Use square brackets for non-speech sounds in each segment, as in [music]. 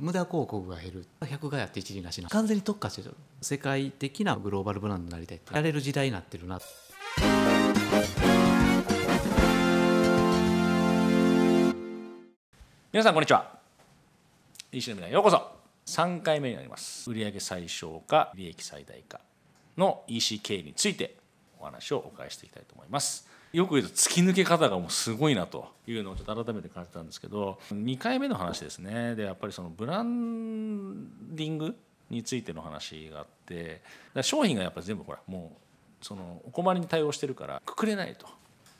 無駄広告が減る。100がやって一理なしな。完全に特化してる。世界的なグローバルブランドになりたいって。やれる時代になってるな。皆さんこんにちは。EC の皆さんようこそ。3回目になります。売上最小化利益最大化の EC 経営についてお話をお伺いしていきたいと思いますよく言うと突き抜け方がもうすごいなというのをちょっと改めて感じたんですけど2回目の話ですね。でやっぱりそのブランディングについての話があって商品がやっぱり全部ほらもうそのお困りに対応してるからくくれないと。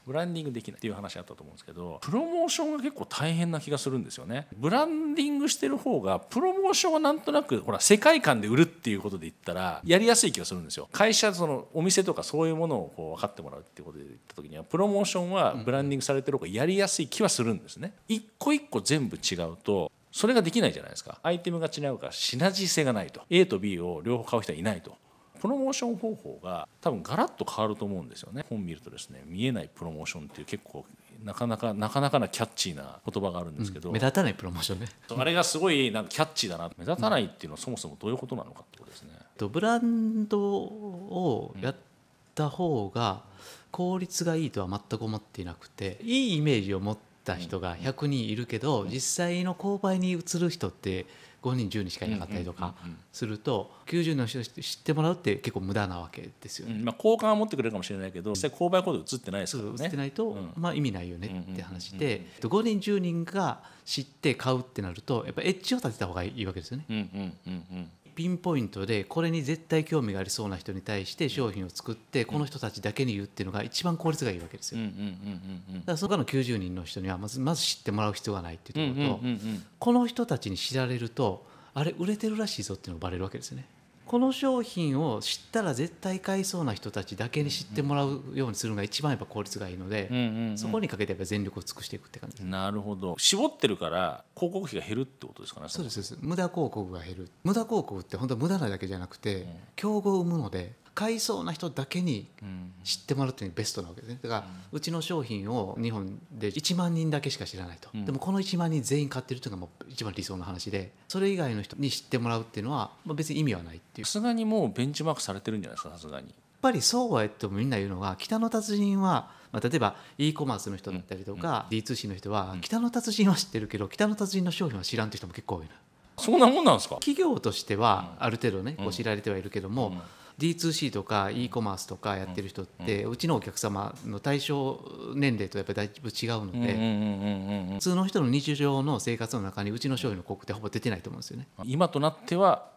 ブランディングできないっていう話あったと思うんですけどプロモーションが結構大変な気がするんですよね。ブランディングしてる方がプロモーションはなんとなくほら世界観で売るっていうことで言ったらやりやすい気がするんですよ。会社そのお店とかそういうものをこう分かってもらうっていうことで言った時にはプロモーションはブランディングされてる方がやりやすい気はするんですね。一個一個全部違うとそれができないじゃないですか。アイテムが違うからシナジー性がないと。A と B を両方買う人はいないとプロモーション方法が多分ガラッと変わると思うんですよね。本見るとですね見えないプロモーションっていう結構なかなかなかなかなキャッチーな言葉があるんですけど、目立たないプロモーションね。[laughs] あれがすごいなんかキャッチーだな。目立たないっていうのはそもそもどういうことなのかってことですね。とブランドをやった方が効率がいいとは全く思っていなくていいイメージを持った人が100人いるけど実際の購買に移る人って5人10人しかいなかったりとかすると90人の人知ってもらうって結構無駄なわけですよね。うんまあ、好感は持ってくれるかもしれないけど実際購買行動移ってないですからね。移ってないと、まあ、意味ないよねって話で5人10人が知って買うってなるとやっぱエッジを立てた方がいいわけですよね。うんうんうんうんピンポイントでこれに絶対興味がありそうな人に対して商品を作ってこの人たちだけに言うっていうのが一番効率がいいわけですよ。だからそこの90人の人にはまずまず知ってもらう必要がないっていうところと、この人たちに知られるとあれ売れてるらしいぞっていうのがバレるわけですよね。この商品を知ったら絶対買いそうな人たちだけに知ってもらうようにするのが一番やっぱ効率がいいので、うんうんうん。そこにかけてやっぱ全力を尽くしていくって感じ。なるほど。絞ってるから広告費が減るってことですかねそうですそうです。無駄広告が減る。無駄広告って本当は無駄なだけじゃなくて、競合を生むので買いそうな人だけにうん。知ってもらうっていうのがベストなわけですね。だから、うちの商品を日本で1万人だけしか知らないと、うん。でもこの1万人全員買ってるっていうのがもう一番理想の話でそれ以外の人に知ってもらうっていうのは、まあ、別に意味はないっていう。さすがにもうベンチマークされてるんじゃないですかさすがに。やっぱりそうは言ってもみんな言うのが北の達人は、まあ、例えば e コマースの人だったりとか、D2C の人は、北の達人は知ってるけど北の達人の商品は知らんって人も結構多いの。そんなもんなんですか企業としてはある程度ねこう知られてはいるけども、うん D2C とか e コマースとかやってる人って、うちのお客様の対象年齢とやっぱりだいぶ違うので、普通の人の日常の生活の中にうちの商品の広告ってほぼ出てないと思うんですよね。今となっては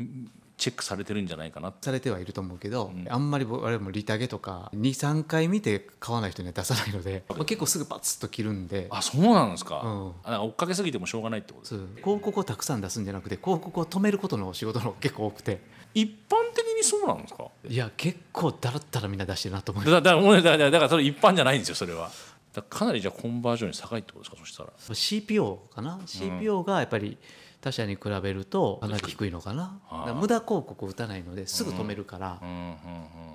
んチェックされてるんじゃないかな。されてはいると思うけど、あんまり我々も利タゲとか23回見て買わない人には出さないので、まあ、結構すぐパツッと切るんで。あそうなんですか,、うん。あ追っかけすぎてもしょうがないってことです広告をたくさん出すんじゃなくて広告を止めることの仕事の結構多くて。一般そうなんですか？いや結構だらったらみんな出してるなと思いますだだだだだだからそれ一般じゃないんですよそれはだからかなりじゃあコンバージョンに高いってことですかそしたら CPO かな CPO がやっぱり他社に比べるとかなり低いのかな無駄広告を打たないのですぐ止めるから、うんうんうん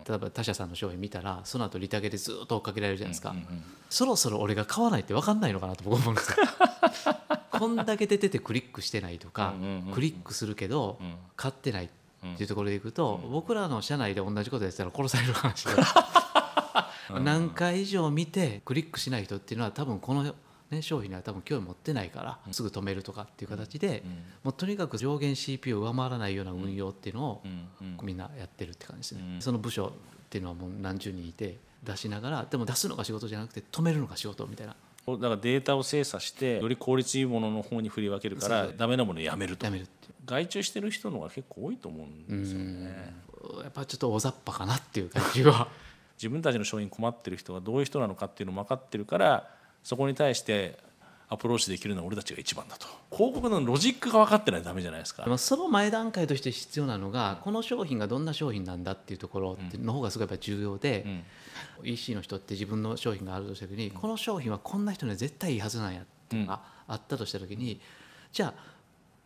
例えば他社さんの商品見たらその後利タゲでずっと追っかけられるじゃないですか、うんうんそろそろ俺が買わないって分かんないのかなと僕思うんですよこんだけ出ててクリックしてないとか、うんうんうんクリックするけど、うん買ってないっていうところでいくと、僕らの社内で同じことやってたら殺される話で。[laughs] 何回以上見てクリックしない人っていうのは多分この、ね、商品には多分興味持ってないから、すぐ止めるとかっていう形で、もうとにかく上限 CPU を上回らないような運用っていうのをみんなやってるって感じですね、うん。その部署っていうのはもう何十人いて出しながらでも出すのが仕事じゃなくて止めるのが仕事みたいな。だからデータを精査してより効率いいものの方に振り分けるからダメなものをやめると。やめるっていう外注してる人の方が結構多いと思うんですよね。やっぱちょっと大雑把かなっていう感じは。[laughs] 自分たちの商品困ってる人がどういう人なのかっていうのを分かってるからそこに対してアプローチできるのは俺たちが一番だと。広告のロジックが分かってないとダメじゃないですか。でもその前段階として必要なのがこの商品がどんな商品なんだっていうところの方がすごいやっぱ重要で、うん。EC の人って自分の商品があるとした時に、この商品はこんな人には絶対いいはずなんやっていうのがあったとした時に、じゃあ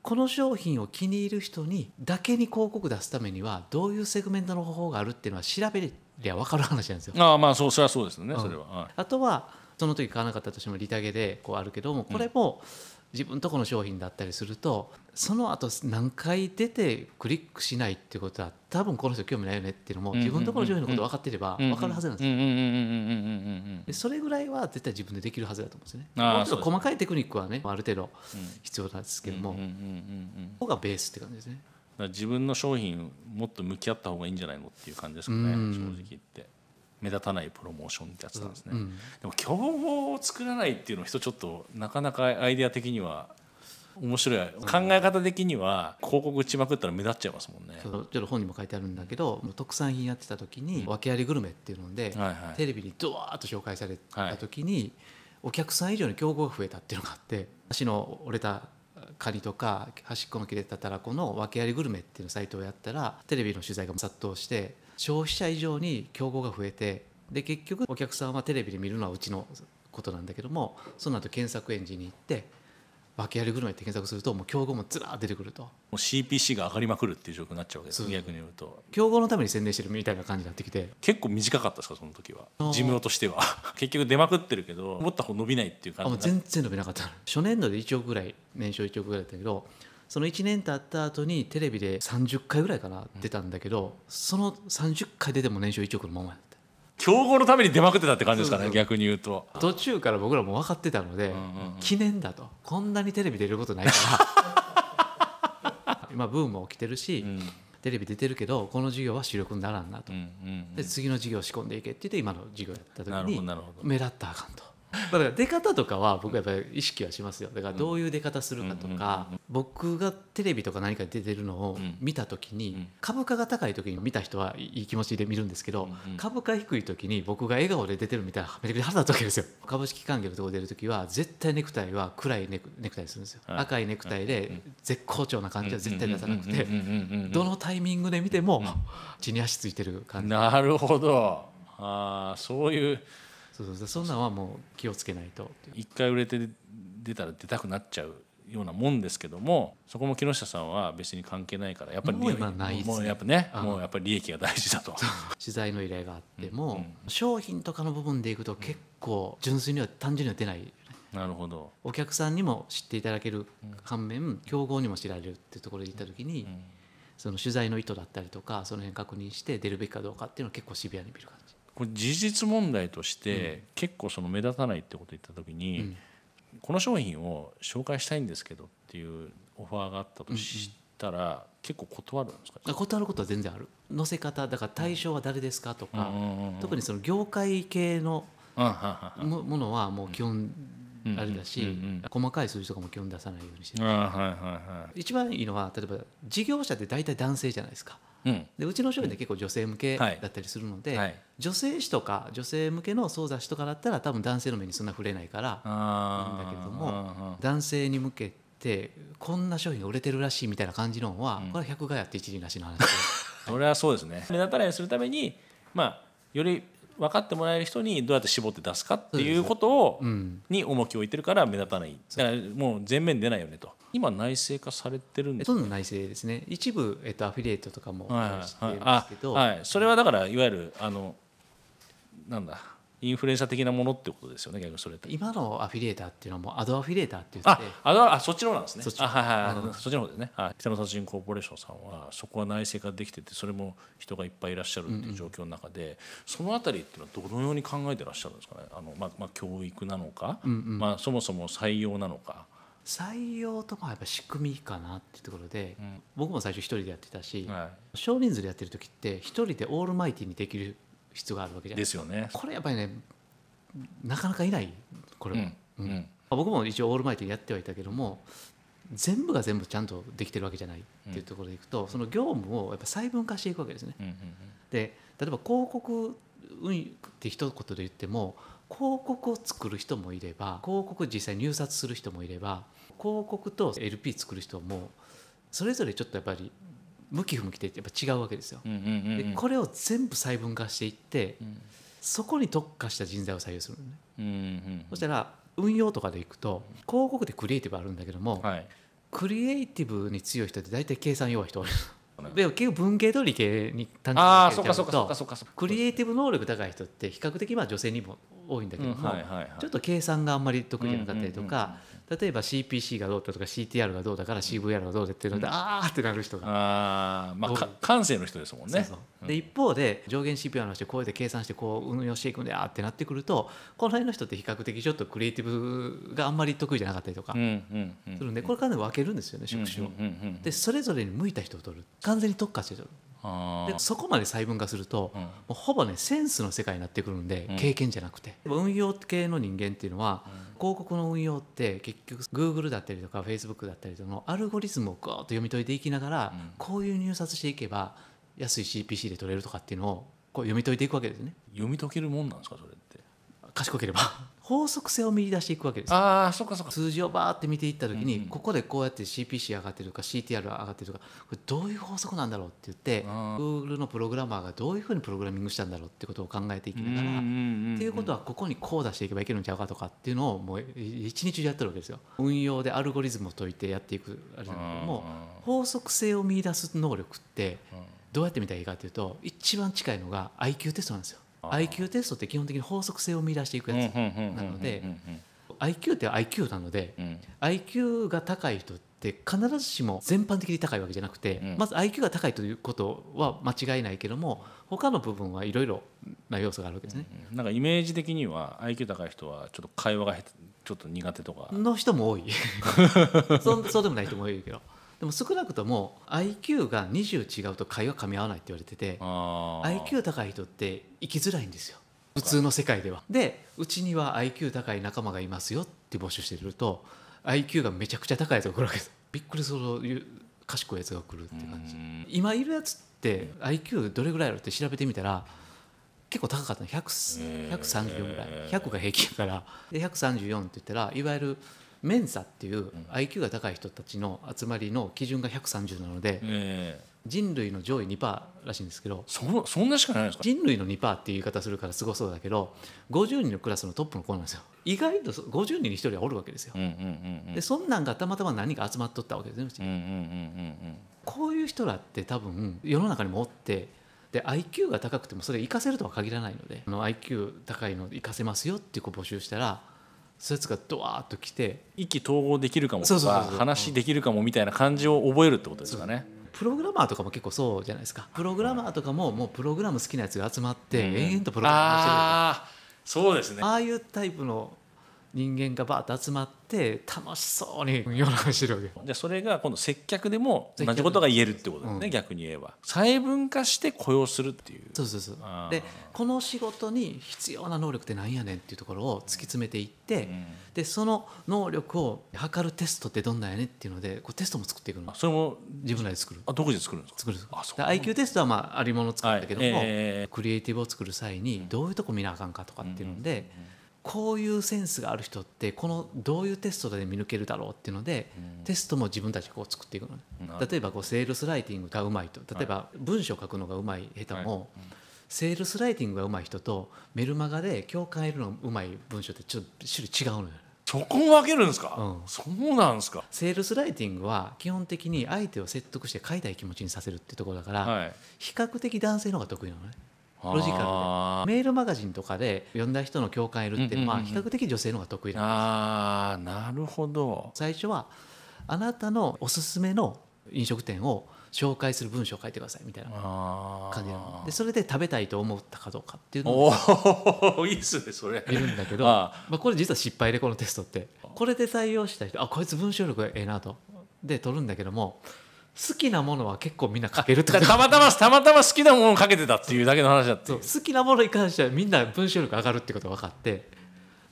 この商品を気に入る人にだけに広告出すためにはどういうセグメントの方法があるっていうのは調べりゃ分かる話なんですよ。ああまあそうそれはそうですよね、それは、はいあとはその時買わなかったとしてもリタゲでこうあるけどもこれも自分とこの商品だったりするとその後何回出てクリックしないっていうことは多分この人興味ないよねっていうのも自分とこの商品のこと分かってれば分かるはずなんですよ。それぐらいは絶対自分でできるはずだと思うんですね。もう細かいテクニックはねある程度必要なんですけども、ここがベースって感じですね。自分の商品もっと向き合った方がいいんじゃないのっていう感じですかね、うん。正直言って目立たないプロモーションってやつなんですね、うん。でも競合を作らないっていうのは人ちょっとなかなかアイデア的には面白い。考え方的には広告打ちまくったら目立っちゃいますもんね。ちょっと本にも書いてあるんだけど特産品やってた時に訳ありグルメっていうので、はいはい。テレビにドワーッと紹介された時に、お客さん以上に競合が増えたっていうのがあって足の折れたカニとか端っこの切れたたらこの訳ありグルメっていうサイトをやったらテレビの取材が殺到して消費者以上に競合が増えてで結局お客さんはテレビで見るのはうちのことなんだけどもその後検索エンジンに行って訳ありグルメって検索するともう競合もずらーっと出てくると。もう CPC が上がりまくるっていう状況になっちゃうわけです。逆に言うと。競合のために宣伝してるみたいな感じになってきて。結構短かったですかその時は。寿命としては。[laughs] 結局出まくってるけど思った方伸びないっていうあ感じになっもう全然伸びなかった。の初年度で1億ぐらい年商1億ぐらいだったけどその1年経った後にテレビで30回ぐらいかな出たんだけど、その30回出ても年商1億のままだっ競合のために出まくってたって感じですかね逆に言うと。た途中から僕らも分かってたので、記念だと。こんなにテレビ出ることないから。[laughs] 今ブームも起きてるし、うん。テレビ出てるけどこの授業は主力にならんなと、で次の授業を仕込んでいけって言って今の授業やった時に目立ったらあかんと。だから出方とかは僕はやっぱり意識はしますよ。だからどういう出方するかとか僕がテレビとか何かに出てるのをん。見た時にん。株価が高い時に見た人はいい気持ちで見るんですけど株価低い時に僕が笑顔で出てるみたいなめちゃくちゃ腹立つわけですよ。株式関係のところ出る時は絶対ネクタイは暗いネクネクタイにするんですよ。はい。赤いネクタイで絶好調な感じは絶対出さなくてどのタイミングで見ても地に足ついてる感じ。なるほど。あーそういうそうそうそんなんはもう気をつけないと一回売れて出たら出たくなっちゃうようなもんですけどもそこも木下さんは別に関係ないからやっぱりもう今ないですね。もうやっぱねあもうやっぱり利益が大事だと。[laughs] 取材の依頼があっても、うん。商品とかの部分でいくと結構純粋には単純には出ない。なるほど、お客さんにも知っていただける反面競合にも知られるっていうところで行った時に、うん。その取材の意図だったりとかその辺確認して出るべきかどうかっていうのを結構シビアに見る感じ。これ事実問題として結構その目立たないってことを言った時に、うん。この商品を紹介したいんですけどっていうオファーがあったとしたら、結構断るんですか？断ることは全然ある。載せ方だから対象は誰ですかとか、特にその業界系のもものはもう基本うん。あれだし、細かい数字とかも基本出さないようにしてる、あーはいはいは一番いいのは例えば事業者って大体男性じゃないですか。いうん。でうちの商品って結構女性向けだはい。ったりするので、はい。女性誌とか女性向けの総雑誌とかだったら多分男性の目にそんな触れないからいいんだけども男性に向けてこんな商品が売れてるらしいみたいな感じのは、これは百害あって一理なしの話で。[laughs] それはそうですね。目立たないようにするためにまあより分かってもらえる人にどうやって絞って出すかっていうことを、うんに重きを置いてるから目立たない。だからもう全面出ないよねと。今内製化されてるんですほとんど内製ですね。一部、えっと、アフィリエイトとかもはいしてるんではいあすけど、はい。それはだからいわゆるあのなんだインフルエンサー的なものってことですよね逆にそれって今のアフィリエーターっていうのはもうアドアフィリエーターって言っあてああそっちの方なんですね。そっち。あはいはいそっちの方ですね。はい。北野殺人コーポレーションさんはそこは内製化できててそれも人がいっぱいいらっしゃるっていう状況の中で、そのあたりっていうのはどのように考えてらっしゃるんですかね？あの、まあまあ、教育なのか、まあ、そもそも採用なのか、採用とかはやっぱ仕組みかなっていうところで、ん。僕も最初一人でやってたし、は少人数でやってる時って一人でオールマイティにできる必要があるわけじい、ゃないですよね。これやっぱりねなかなかいない。これは、うんうん。僕も一応オールマイティやってはいたけども全部が全部ちゃんとできてるわけじゃないっていうところでいくと、その業務をやっぱ細分化していくわけですね。うんうんで例えば広告運輸って一言で言っても広告を作る人もいれば広告実際入札する人もいれば広告と LP 作る人もそれぞれちょっとやっぱり向き不向きってやっぱ違うわけですよ。うんうんうんうん。でこれを全部細分化していって、そこに特化した人材を採用するのね。うんうんそしたら運用とかでいくと広告ってクリエイティブあるんだけども、うんはい。クリエイティブに強い人って大体計算弱い人多いでも結構文系と理系に単純に分けちゃうとかクリエイティブ能力高い人って比較的まあ女性にも多いんだけども、うんはいはいはい。ちょっと計算があんまり得意じゃなかったりとうんうんうんか例えば CPC がどうだとか CTR がどうだから CVR がどうだっていうので、あーってなる人が。ああまあか感性の人ですもんね。で一方で上限 CPU のしてこうやって計算してこう運用していくんだよってなってくるとこの辺の人って比較的ちょっとクリエイティブがあんまり得意じゃなかったりとかうんうんうん。するんでこれからね分けるんですよね職種を。うんうんうんでそれぞれに向いた人を取る。完全に特化して取る。あでそこまで細分化すると、うん。もうほぼねセンスの世界になってくるんで、うん。経験じゃなくて。運用系の人間っていうのは、広告の運用って結局 Google だったりとか Facebook だったりとかのアルゴリズムをガーッと読み解いていきながら、うん。こういう入札していけば安い CPC で取れるとかっていうのをこう読み解いていくわけですね。読み解けるもんなんですかそれって？賢ければ法則性を見出していくわけです。よああそっかそっか。数字をバーって見ていった時に、うんうん。ここでこうやって CPC 上がってるとか CTR 上がってるとかこれどういう法則なんだろうって言って Google のプログラマーがどういうふうにプログラミングしたんだろうってことを考えていきながら、んっていうことはここにこう出していけばいけるんちゃうかとかっていうのをもう一日中やってるわけですよ。運用でアルゴリズムを解いてやっていくあれなんだけども法則性を見出す能力ってどうやって見たらいいかっていうと一番近いのが IQ テストなんですよ IQ テストって基本的に法則性を見出していくやつなので IQ って IQ なので IQ が高い人って必ずしも全般的に高いわけじゃなくて、うん。まず IQ が高いということは間違いないけども他の部分はいろいろな要素があるわけですね。なんかイメージ的には IQ 高い人はちょっと会話がへちょっと苦手とか。の人も多い。[laughs] そうそうでもない人も多いけどでも少なくとも IQ が20違うと会話噛み合わないって言われてて IQ 高い人って生きづらいんですよ。普通の世界では。でうちには IQ 高い仲間がいますよって募集してると IQ がめちゃくちゃ高いやつが来るわけです。びっくりする賢いやつが来るって感じ。うん。今いるやつって IQ どれぐらいあるって調べてみたら結構高かったの。100 134ぐらい。100が平均やから。で134って言ったらいわゆるメンサっていう IQ が高い人たちの集まりの基準が130なのでええ。人類の上位2%らしいんですけどそそんなしかないんですか？人類の2%っていう言い方するからすごそうだけど50人のクラスのトップの子なんですよ。意外とそ50人に1人はおるわけですよ。うんうんうんうん。でそんなんがたまたま何か集まっとったわけですねうち。うんうんうんうんこういう人らって多分世の中にもおってで IQ が高くてもそれ活かせるとは限らないのであの IQ 高いの活かせますよっていう子募集したらそういうやつがドワーッと来て意気投合できるかもとか話できるかもみたいな感じを覚えるってことですかね。プログラマーとかも結構そうじゃないですか。プログラマーとかももうプログラム好きなやつが集まってうん。延々とプログラムしてる。ああそうですね。ああいうタイプの人間がバーッと集まって楽しそうに運用なんかしてるわけ。じゃあそれが今度接客でも同じことが言えるってことですね、うん。逆に言えば。細分化して雇用するっていう。そうそうそう。でこの仕事に必要な能力って何やねんっていうところを突き詰めていって、うん。でその能力を測るテストってどんなんやねんっていうのでこうテストも作っていくの。あそれも自分らで作る。あ独自で作るんですか？作るあそう。で IQ テストはまあありもの作ったけども、はい。えクリエイティブを作る際にどういうとこ見なあかんかとかっていうので、こういうセンスがある人ってこのどういうテストで見抜けるだろうっていうので、テストも自分たちでこう作っていくのね例えばこうセールスライティングがうまいと例えば文章書くのがうまい下手も、セールスライティングがうまい人とメルマガで共感得るのうまい文章ってちょっと種類違うのよ。そこも分けるんですか、うん。そうなんですか。セールスライティングは基本的に相手を説得して書いたい気持ちにさせるっていうところだから、はい。比較的男性の方が得意なのねロジカルで。メールマガジンとかで読んだ人の共感得るっていうのはうんうんうん。うん比較的女性の方が得意なのあーなるほど。最初はあなたのおすすめの飲食店を紹介する文章を書いてくださいみたいな感じなの。でそれで食べたいと思ったかどうかっていうのをいいっすねそれ。見るんだけどあまあ、これ実は失敗でこのテストって。これで採用した人あこいつ文章力がええなと。で取るんだけども好きなものは結構みんな書けるってこと？たまたまたまたま好きなものをかけてたっていうだけの話だって好きなものに関してはみんな文章力上がるってことが分かって。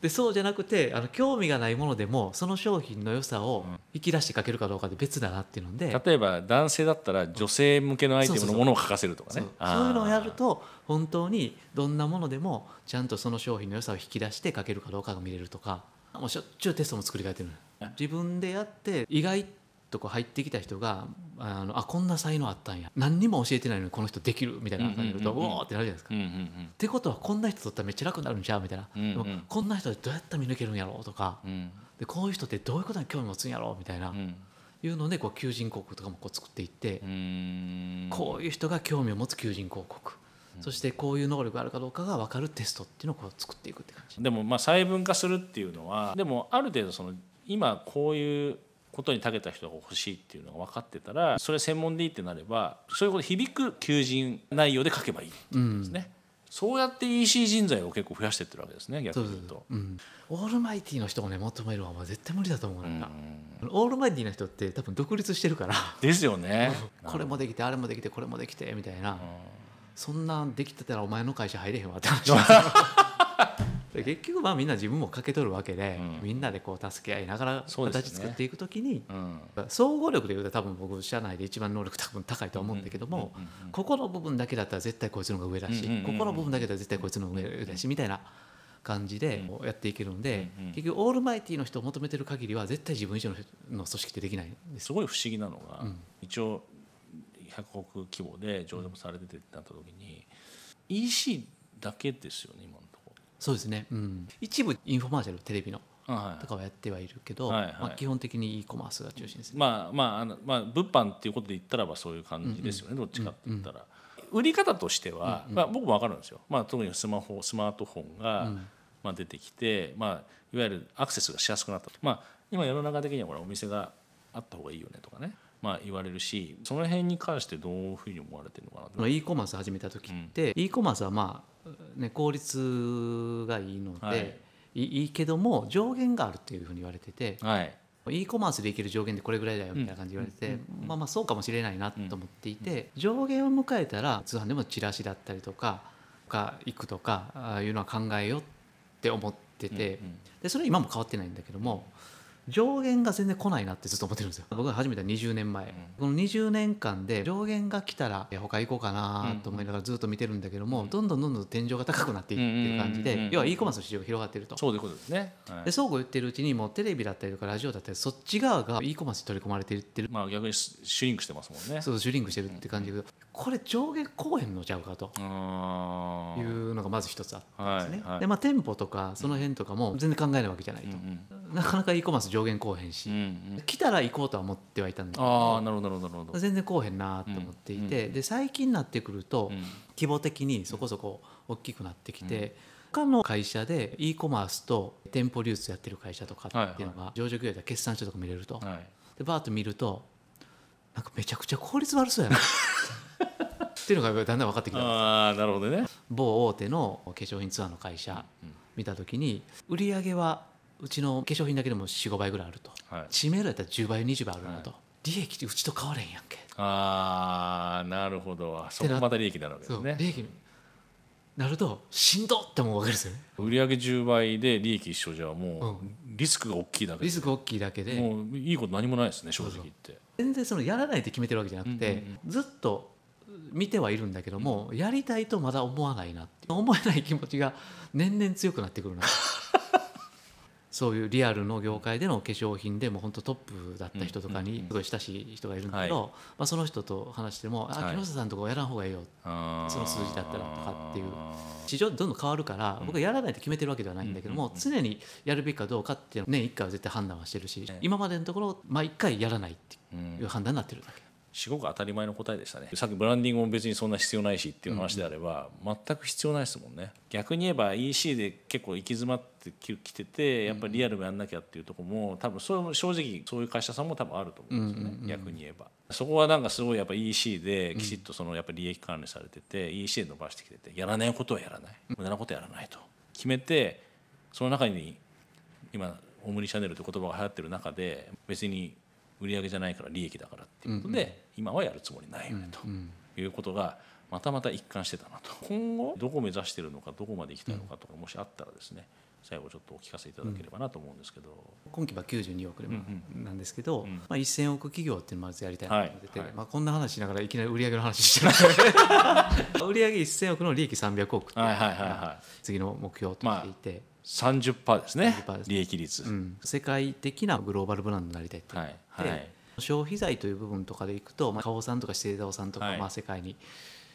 でそうじゃなくてあの興味がないものでもその商品の良さを引き出して書けるかどうかで別だなっていうので、例えば男性だったら女性向けのアイテムのものを書かせるとかね。そう。いうのをやると本当にどんなものでもちゃんとその商品の良さを引き出して書けるかどうかが見れるとか。もうしょっちゅうテストも作り変えてる自分でやって意外とこう入ってきた人があのあこんな才能あったんや。何にも教えてないのにこの人できるみたいな感じになるとうん。うんおーってなるじゃないですか。うんうんうん。ってことはこんな人とったらめっちゃ楽になるんちゃうみたいな、うんうん。でもこんな人でどうやったら見抜けるんやろうとか。うん。でこういう人ってどういうことに興味持つんやろうみたいな、うん。いうのでこう求人広告とかもこう作っていって、こういう人が興味を持つ求人広告、そしてこういう能力があるかどうかが分かるテストっていうのをこう作っていくって感じ。でもまあ細分化するっていうのはでもある程度その今こういうことに長けた人が欲しいっていうのが分かってたらそれ専門でいいってなればそういうこと響く求人内容で書けばいいってことですね、そうやって EC 人材を結構増やしてってるわけですね逆そうそうに言うと。うん、オールマイティの人をね求めるのは絶対無理だと思うなんか、オールマイティな人って多分独立してるから。ですよね。[laughs] これもできてあれもできてこれもできてみたいな、そんなんできてたらお前の会社入れへんわって話。な [laughs] んで結局まあみんな自分もかけとるわけで、うん。みんなでこう助け合いながら形作っていくときに、うん。総合力でいうと多分僕社内で一番能力多分高いと思うんだけども、うんここの部分だけだったら絶対こいつの方が上だし、ここの部分だけだったら絶対こいつの方が上だしみたいな感じでやっていけるんで、うんうん結局オールマイティの人を求めてる限りは絶対自分以上のの組織ってできないすすごい不思議なのが、うん。一応100億規模で上場もされててってなった時に EC だけですよね今のそうですね、うん、一部インフォマーシャルテレビのろ。はい。とかはやってはいるけど、はいはい。まあ、基本的に e コマースが中心ですね。まあまああのまあ物販っていうことで言ったらばそういう感じですよね、どっちかって言ったら、売り方としては、まあ、僕も分かるんですよ、まあ、特にスマホスマートフォンが、まあ、出てきて、まあ、いわゆるアクセスがしやすくなった、まあ、今世の中的にはこれお店があった方がいいよねとかね、まあ、言われるしその辺に関してどういうふうに思われてるのかなと。まあ e コマース始めた時って、e コマースはまあ、ね、効率がいいので、はい。い、いいけども上限があるっていうふうに言われててはい、e コマースでいける上限ってこれぐらいだよみたいな感じで言われてて、まあまあそうかもしれないなと思っていて、上限を迎えたら通販でもチラシだったりとかが行くとかああいうのは考えようって思ってて、うんうん。でそれは今も変わってないんだけども上限が全然来ないなってずっと思ってるんですよ。僕が始めた20年前、この20年間で上限が来たらえ他行こうかなと思いながらずっと見てるんだけども、どんどんどんどん天井が高くなっていってる感じうんうんうんうん。で要は e コマースの市場が広がってると。そういうことですね、はい。でそうこう言ってるうちにもうテレビだったりとかラジオだったりそっち側が e コマースに取り込まれていってるまあ、逆にシュリンクしてますもんね。そうシュリンクしてるって感じでこれ上限公演のちゃうかと。いうのがまず一つあったんですね、はいはい。でまあ店舗とかその辺とかも全然考えないわけじゃないと、なかなか e コマース上限公演し、うんうん。来たら行こうとは思ってはいたんだけど。なるほどなるほど。全然こうへんなと思っていて、で最近になってくると、うん。規模的にそこそこ大きくなってきて、他の会社で e コマースと店舗流通やってる会社とかっていうのが上場企業では決算書とか見れると、はい。でバーッと見るとなんかめちゃくちゃ効率悪そうやな [laughs] っていうのがだんだん分かってきた。ああなるほどね。某大手の化粧品ツアーの会社見た時に売り上げはうちの化粧品だけでも45倍ぐらいあると。はい。知名度やったら10倍20倍あるなと、利益ってうちと変われへんやんけ。ああなるほど。そこまた利益になるわけですね。利益になるとしんどって思うわけですよね。売上10倍で利益一緒じゃもうリスクが大きいだけで。リスク大きいだけで。もういいこと何もないですね正直言って。全然そのやらないって決めてるわけじゃなくて、ずっと見てはいるんだけども、やりたいとまだ思わないなって思えない気持ちが年々強くなってくるな。[laughs] そういうリアルの業界での化粧品でも本当トップだった人とかにすごい親しい人がいるんだけど、はまあ、その人と話しても「あはい。木下さんとこやらん方がいいよ」あー。その数字だったらとかっていう。市場ってどんどん変わるから僕はやらないと決めてるわけではないんだけども常にやるべきかどうかっていうのを年1回は絶対判断はしてるし今までのところ毎回やらないっていう判断になってるだけ。すごく当たり前の答えでしたね。さっきブランディングも別にそんな必要ないしっていう話であれば、全く必要ないですもんね。逆に言えば EC で結構行き詰まってききててやっぱりリアルもやんなきゃっていうところも多分それも正直そういう会社さんも多分あると思うんですよね、逆に言えば。そこはなんかすごいやっぱ EC できちっとそのやっぱ利益管理されてて、EC で伸ばしてきててやらないことはやらない。無駄なことはやらないと。決めてその中に今オムニチャンネルという言葉が流行ってる中で別に売り上げじゃないから利益だからっていうことで、今はやるつもりないよねということがまたまた一貫してたなと。今後？どこを目指してるのかどこまで行きたいのかとかもしあったらですね最後ちょっとお聞かせいただければなと思うんですけど、今期は92億でなんですけど、んまあ、1000億企業っていうのをまずやりたいなと思ってて、はい。はいまあ、こんな話しながらいきなり売上の話してる [laughs] 売上1000億の利益300億ってはいはいはいがはい。次の目標としていて、30%ですね。30%です利益率、うん。世界的なグローバルブランドになりたいって。はい。はい消費財という部分とかでいくと、まあ、花王さんとか資生堂さんとか、はい。まあ、世界に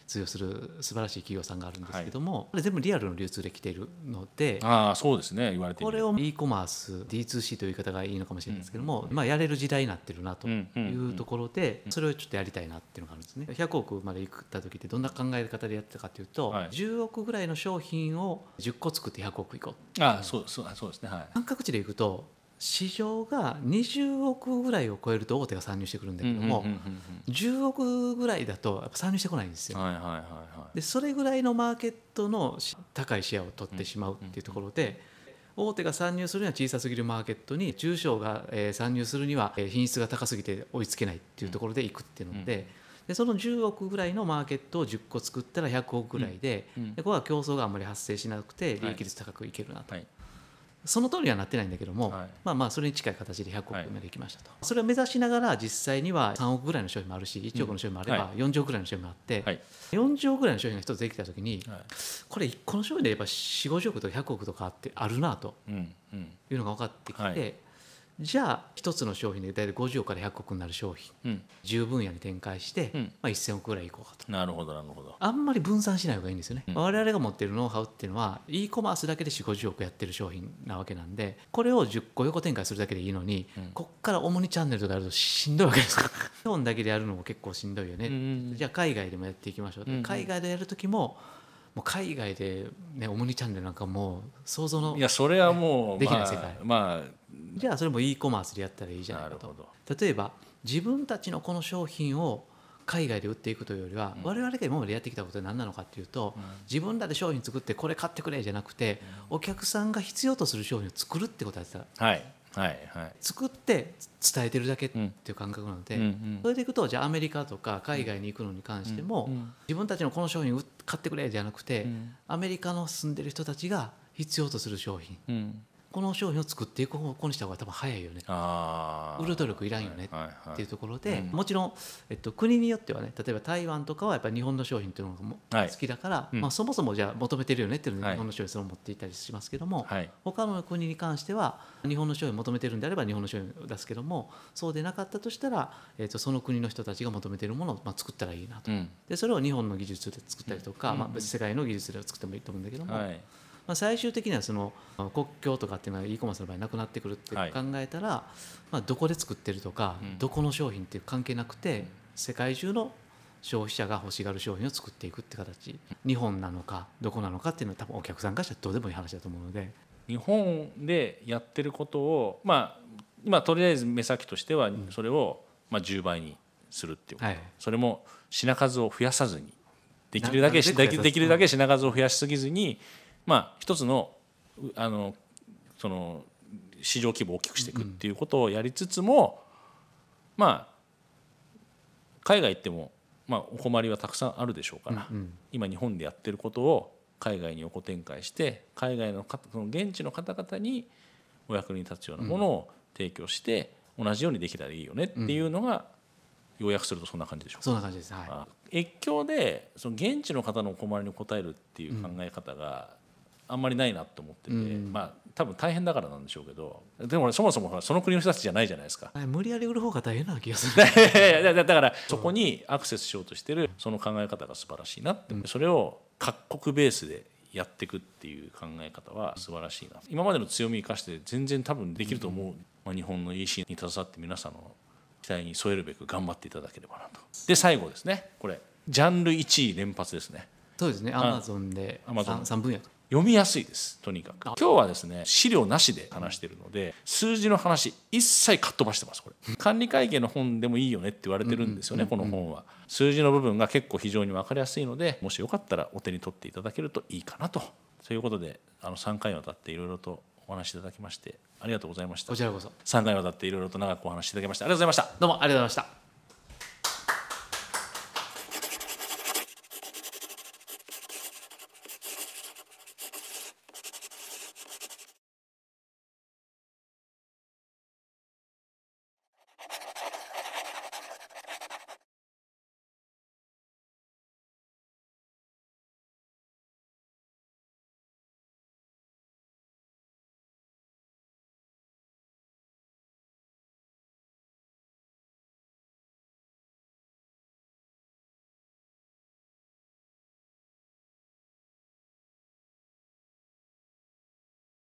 通用する素晴らしい企業さんがあるんですけども、これ全部リアルの流通で来ているのでああそうですね言われてこれを e コマース D2C という言い方がいいのかもしれないですけども、まあ、やれる時代になってるなとうんうんいうところでそれをちょっとやりたいなっていうのがあるんですね。100億までいった時ってどんな考え方でやってたかというと、はい。10億ぐらいの商品を10個作って100億いこう。ああそうそうそうですねはい。感覚値でいくと市場が20億ぐらいを超えると大手が参入してくるんだけども、うんうんうん10億ぐらいだとやっぱ参入してこないんですよ。でそれぐらいのマーケットのし高いシェアを取ってしまうっていうところで、大手が参入するには小さすぎるマーケットに中小が、えー参入するにはえー品質が高すぎて追いつけないっていうところでいくっていうので,、でその10億ぐらいのマーケットを10個作ったら100億ぐらいで,、でここは競争があんまり発生しなくて利益率高くいけるなと。はいその通りにはなってないんだけども、はい。まあまあそれに近い形で100億までいきましたと、それを目指しながら実際には3億ぐらいの商品もあるし1億の商品もあれはば40億ぐらいの商品もあって、はい。40億ぐらいの商品が一つできた時にはい。これ1個の商品でやっぱ4 5 0億とか100億とかあってあるなというのが分かってきて、はいじゃあ一つの商品で大体50億から100億になる商品うん。10分野に展開して、うん。まあ、1000億ぐらいいこうかと。なるほどなるほど。あんまり分散しない方がいいんですよね、うん。我々が持っているノウハウっていうのは e コマースだけで4 5 0億やってる商品なわけなんでこれを10個横展開するだけでいいのに、うん。こっから主にチャンネルとかやるとしんどいわけです。日 [laughs] 本だけでやるのも結構しんどいよね、うんうんうん。じゃあ海外でもやっていきましょう。うんうん。海外でやる時ももう海外で、ね、オムニチャンネルなんかもう想像のいやそれはもうできないまあ世界。まじゃあそれも e コマースでやったらいいじあゃなかとないるほど例えば自分たちのこの商品を海外で売っていくというよりは、我々が今までやってきたことは何なのかっていうと、自分らで商品作ってこれ買ってくれじゃなくて、お客さんが必要とする商品を作るってことをやってた。はいはいはい。作って伝えてるだけっていう感覚なので、うん。うんそれでいくとじゃあアメリカとか海外に行くのに関しても、うんうん。自分たちのこの商品買ってくれじゃなくて、うん。アメリカの住んでる人たちが必要とする商品。うんこの商品を作っていく方向にした方が多分早いよね。売る努力いらんよねっていうところで、うん。もちろん、えっと、国によってはね例えば台湾とかはやっぱり日本の商品っていうのが好きだから、うん。まあ、そもそもじゃあ求めてるよねっていうのではい。日本の商品それを持っていったりしますけども、はい。他の国に関しては日本の商品を求めてるんであれば日本の商品を出すけどもそうでなかったとしたら、えっと、その国の人たちが求めてるものをまあ作ったらいいなと。うん。でそれを日本の技術で作ったりとか、うん。まあ、世界の技術で作ってもいいと思うんだけども、はいまあ、最終的にはそのまあ国境とかっていうのは e コマースの場合なくなってくるって考はい。えたら、まあ、どこで作ってるとか、うん。どこの商品っていう関係なくて世界中の消費者が欲しがる商品を作っていくって形。日本なのかどこなのかっていうのは多分お客さんからしたらどうでもいい話だと思うので。日本でやってることをまあ今とりあえず目先としてはそれをまあ10倍にするっていうこと、はい。それも品数を増やさずにできるだけできるだけ品数を増やしすぎずにまあ一つのうあのその市場規模を大きくしていくっていうことをやりつつも、まあ海外行ってもまあお困りはたくさんあるでしょうから、うん今日本でやってることを海外に横展開して海外の方その現地の方々にお役に立つようなものを提供して同じようにできたらいいよねっていうのが要約するとそんな感じでしょうか。そんな感じです、はい、あ越境でその現地の方のお困りに応えるっていう考え方があんまりないなと思ってて、うん。まあ多分大変だからなんでしょうけどでも俺そもそもその国の人たちじゃないじゃないですか。無理やり売る方が大変な気がする。[laughs] いやいやだだからそこにアクセスしようとしてるその考え方が素晴らしいなって、それを各国ベースでやっていくっていう考え方は素晴らしいな。今までの強み生かして全然多分できると思う、まあ、日本の EC に携わって皆さんの期待に添えるべく頑張っていただければなと。で最後ですね。これジャンル1位連発ですね。そうですね。アマゾンで Amazon 3分野読みやすいですとにかく。今日はですね資料なしで話しているので数字の話一切かっ飛ばしてますこれ。管理会計の本でもいいよねって言われてるんですよねこの本は。数字の部分が結構非常に分かりやすいのでもしよかったらお手に取っていただけるといいかなと。ということであの3回にわたっていろいろとお話しいただきましてありがとうございました。こちらこそ。3回にわたっていろいろと長くお話しいただきましてありがとうございました。どうもありがとうございました